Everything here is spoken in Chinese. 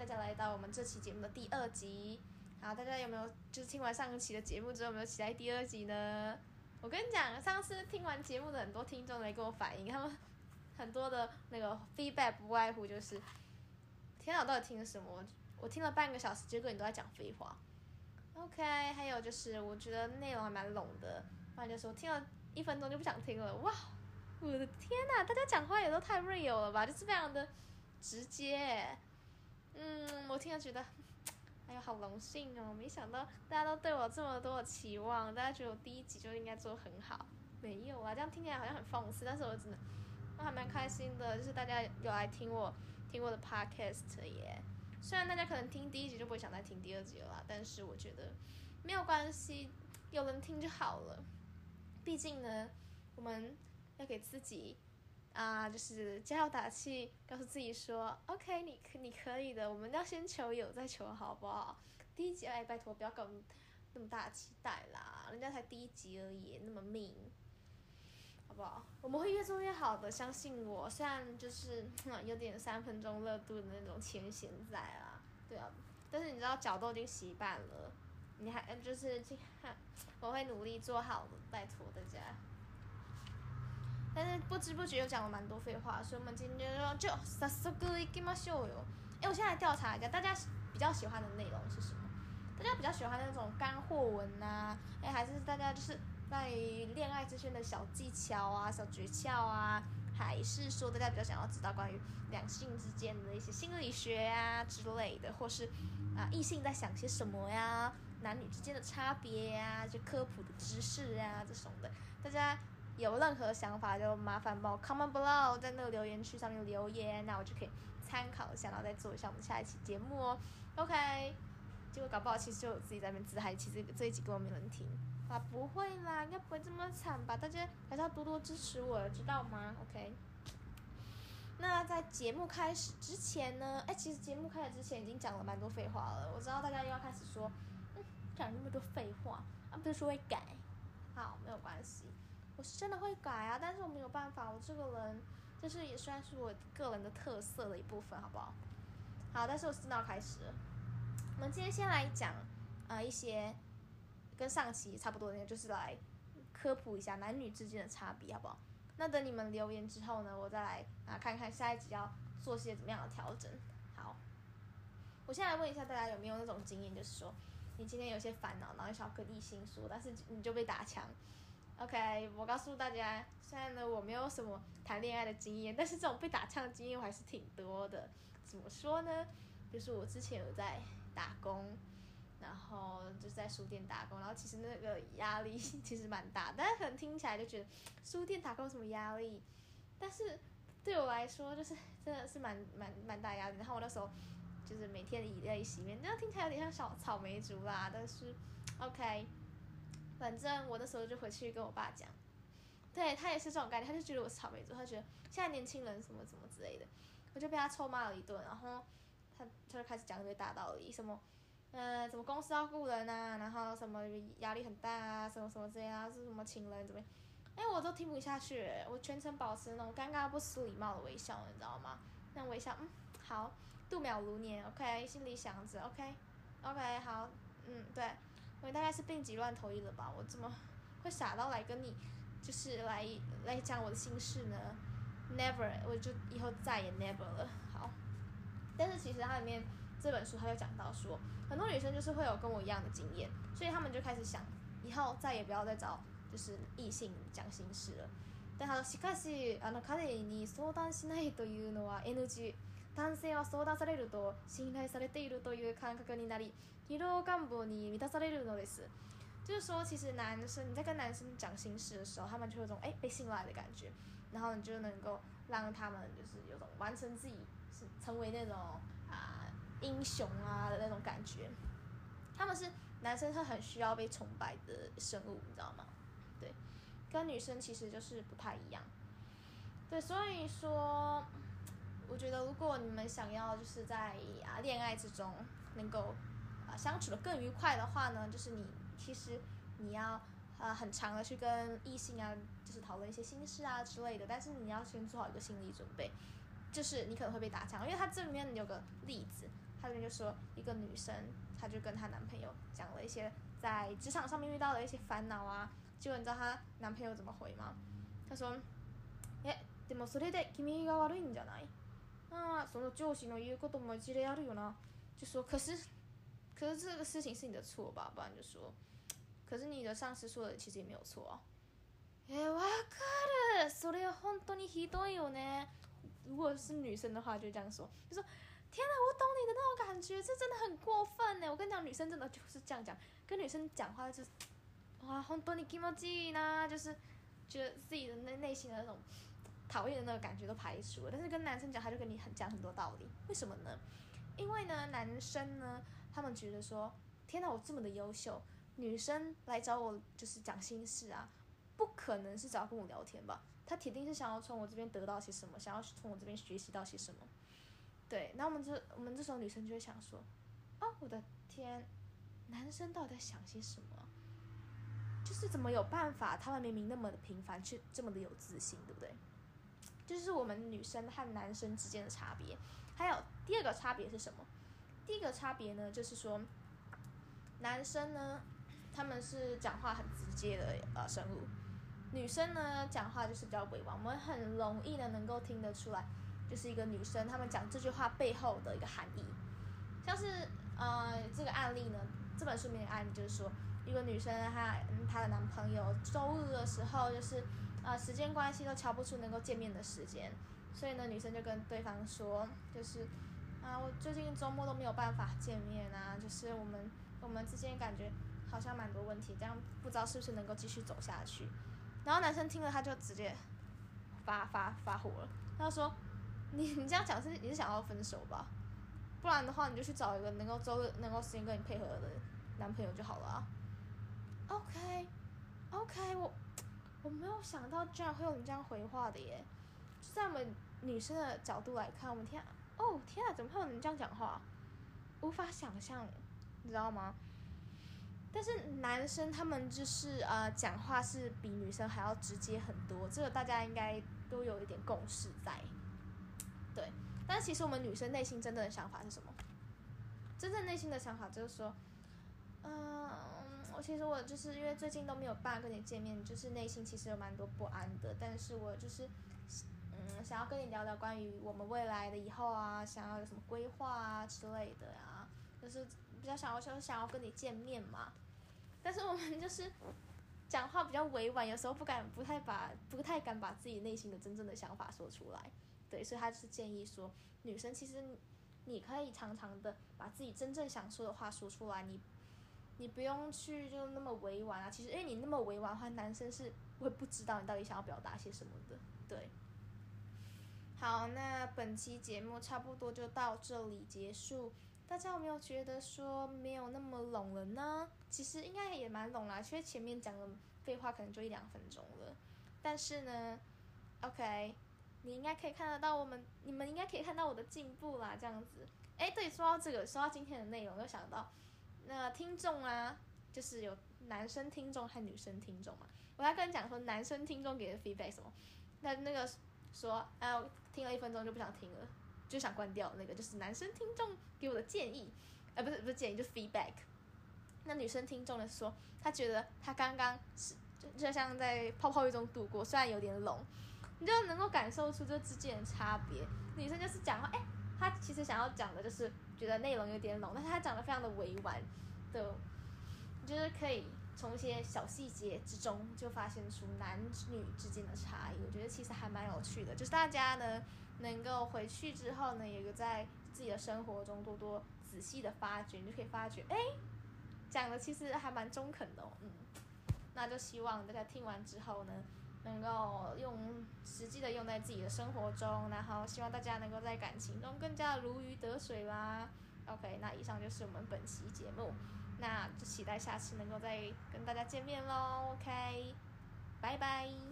大家来到我们这期节目的第二集。好，大家有没有就是听完上一期的节目之后，有没有期待第二集呢？我跟你讲，上次听完节目的很多听众来跟我反映，他们很多的那个 feedback 不外乎就是，天啊，我到底听了什么？我我听了半个小时，结果你都在讲废话。OK，还有就是我觉得内容还蛮冷的，不然就是我听了一分钟就不想听了。哇，我的天呐，大家讲话也都太 real 了吧，就是非常的直接。嗯，我听了觉得，哎呀，好荣幸哦！没想到大家都对我这么多的期望，大家觉得我第一集就应该做很好。没有啊，这样听起来好像很讽刺，但是我真的我还蛮开心的，就是大家有来听我听我的 podcast 耶。虽然大家可能听第一集就不会想再听第二集了啦，但是我觉得没有关系，有人听就好了。毕竟呢，我们要给自己啊、就是加油打气，告诉自己说，OK，你可你可以的。我们要先求有，再求好，不好？第一集，哎，拜托不要搞那么大的期待啦，人家才第一集而已，那么命。好不好？我们会越做越好的，相信我。虽然就是有点三分钟热度的那种前嫌在啦，对啊，但是你知道脚都已经洗板了，你还就是 我会努力做好的，拜托大家。但是不知不觉又讲了蛮多废话，所以我们今天就就早速行きましょうよ。哎，我现在来调查一下，大家比较喜欢的内容是什么？大家比较喜欢那种干货文呐、哎，还是大家就是关于恋爱之间的小技巧啊、小诀窍啊，还是说大家比较想要知道关于两性之间的一些心理学呀、之类的，或是啊异性在想些什么呀、男女之间的差别呀、就科普的知识啊这种的，大家。 有任何想法就麻烦帮我 comment below 在那个留言区上面留言，那我就可以参考一下，然后再做一下我们下一期节目哦。OK，结果搞不好其实就自己在那边自嗨，其实这一集根本没人听啊，不会啦，应该不会这么惨吧？大家还是要多多支持我，知道吗？OK。那在节目开始之前呢，哎，其实节目开始之前已经讲了蛮多废话了，我知道大家又要开始说，嗯，讲那么多废话啊，不是说会改，好，没有关系。我是真的会改啊，但是我没有办法，我这个人就是也算是我个人的特色的一部分，好不好？好，但是我真的要开始。我们今天先来讲呃一些跟上期差不多的，就是来科普一下男女之间的差别，好不好？那等你们留言之后呢，我再来啊看看下一集要做些怎么样的调整。好，我现在来问一下大家有没有那种经验，就是说你今天有些烦恼，然后想要跟异性说，但是你就被打枪。OK，我告诉大家，虽然呢我没有什么谈恋爱的经验，但是这种被打枪的经验我还是挺多的。怎么说呢？就是我之前有在打工，然后就是在书店打工，然后其实那个压力 其实蛮大，大家可能听起来就觉得书店打工有什么压力，但是对我来说就是真的是蛮蛮蛮大压力。然后我那时候就是每天以泪洗面，这样听起来有点像小草莓族啦，但是 OK。反正我那时候就回去跟我爸讲，对他也是这种概念，他就觉得我是草莓族，他觉得现在年轻人什么什么之类的，我就被他臭骂了一顿，然后他他就开始讲一堆大道理，什么，呃，怎么公司要雇人啊，然后什么压力很大啊，什么什么之类啊，是什么请人怎么样，哎，我都听不下去，我全程保持那种尴尬不失礼貌的微笑，你知道吗？那微笑，嗯，好，度秒如年，OK，心里想着，OK，OK，好，嗯，对。我大概是病急乱投医了吧？我怎么会傻到来跟你，就是来来讲我的心事呢？Never，我就以后再也 never 了。好，但是其实它里面这本书它就讲到说，很多女生就是会有跟我一样的经验，所以他们就开始想，以后再也不要再找就是异性讲心事了。但他说，しかしあの彼に相談しないというのは NG。 男性は相談されると信頼されているという感覚になり疲労感冒に満たされるのです。就是说，其实男生你在跟男生讲心事的时候，他们就有种哎被信赖的感觉，然后你就能够让他们就是有种完成自己是成为那种啊英雄啊的那种感觉。他们是男生是很需要被崇拜的生物，你知道吗？对，跟女生其实就是不太一样。对，所以说。 我觉得，如果你们想要就是在啊恋爱之中能够啊相处的更愉快的话呢，就是你其实你要呃很长的去跟异性啊，就是讨论一些心事啊之类的。但是你要先做好一个心理准备，就是你可能会被打枪，因为他这里面有个例子， 他这边就说一个女生，她就跟她男朋友讲了一些在职场上面遇到的一些烦恼啊，结果你知道她男朋友怎么回吗？他说，え、でもそれで君が悪いんじゃない？ 啊，その上司の言うことも一理あるよな。就说，可是，可是这个事情是你的错吧？不然就说，可是你的上司说的其实也没有错啊。え、わかる。それ本当にひどいよね。如果是女生的话，就这样说，就说，天哪，我懂你的那种感觉，这真的很过分呢。我跟你讲，女生真的就是这样讲，跟女生讲话就是，哇，本当に気持ちいいな，就是觉得自己的内内心的那种 讨厌的那个感觉都排除了。但是跟男生讲，他就跟你很讲很多道理，为什么呢？因为呢，男生呢，他们觉得说，天哪，我这么的优秀，女生来找我就是讲心事啊，不可能是找跟我聊天吧？他铁定是想要从我这边得到些什么，想要从我这边学习到些什么。对，那我们这我们这时候女生就会想说，哦，我的天，男生到底在想些什么？就是怎么有办法？他们明明那么的平凡，却这么的有自信，对不对？就是我们女生和男生之间的差别。还有第二个差别是什么？第一个差别呢，就是说，男生呢，他们是讲话很直接的呃生物，女生呢讲话就是比较委婉，我们很容易的能够听得出来，就是一个女生她们讲这句话背后的一个含义。像是呃这个案例呢，这本书里面的案例就是说，一个女生她她的男朋友周日的时候就是呃时间关系都瞧不出能够见面的时间。所以呢，女生就跟对方说，就是啊，我最近周末都没有办法见面啊，就是我们我们之间感觉好像蛮多问题，这样不知道是不是能够继续走下去。然后男生听了，他就直接发发发火了，他说：“你你这样讲是你是想要分手吧？不然的话你就去找一个能够周能够时间跟你配合的男朋友就好了啊。”OK OK，我我没有想到居然会有你这样回话的耶。在我们女生的角度来看，我们天哦天啊，怎么会有人这样讲话？无法想象，你知道吗？但是男生他们就是呃讲话是比女生还要直接很多，这个大家应该都有一点共识在。对，但其实我们女生内心真正的想法是什么？真正内心的想法就是说，嗯，其实我就是因为最近都没有办法跟你见面，就是内心其实有蛮多不安的，但是我就是。嗯，想要跟你聊聊关于我们未来的以后啊，想要有什么规划啊之类的呀，就是比较想要说想要跟你见面嘛。但是我们就是讲话比较委婉，有时候不敢不太把不太敢把自己内心的真正的想法说出来。对，所以他是建议说，女生其实你可以常常的把自己真正想说的话说出来，你你不用去就那么委婉啊。其实因为你那么委婉的话，男生是会不知道你到底想要表达些什么的。对。好，那本期节目差不多就到这里结束。大家有没有觉得说没有那么冷了呢？其实应该也蛮冷啦，其实前面讲的废话可能就一两分钟了。但是呢，OK，你应该可以看得到我们，你们应该可以看到我的进步啦。这样子，哎，对，说到这个，说到今天的内容，又想到那听众啊，就是有男生听众和女生听众嘛。我要跟你讲说，男生听众给的 feedback 什么？那那个。说啊，听了一分钟就不想听了，就想关掉。那个就是男生听众给我的建议，呃，不是不是建议，就 feedback。那女生听众呢说，她觉得她刚刚是就像在泡泡浴中度过，虽然有点冷，你就能够感受出这之间的差别。女生就是讲话，哎，他其实想要讲的就是觉得内容有点冷，但是他讲的非常的委婉的，就是可以。从一些小细节之中，就发现出男女之间的差异。我觉得其实还蛮有趣的，就是大家呢能够回去之后呢，也有在自己的生活中多多仔细的发掘，你就可以发觉，哎，讲的其实还蛮中肯的。嗯，那就希望大家听完之后呢，能够用实际的用在自己的生活中，然后希望大家能够在感情中更加如鱼得水啦。OK，那以上就是我们本期节目。那就期待下次能够再跟大家见面喽，OK，拜拜。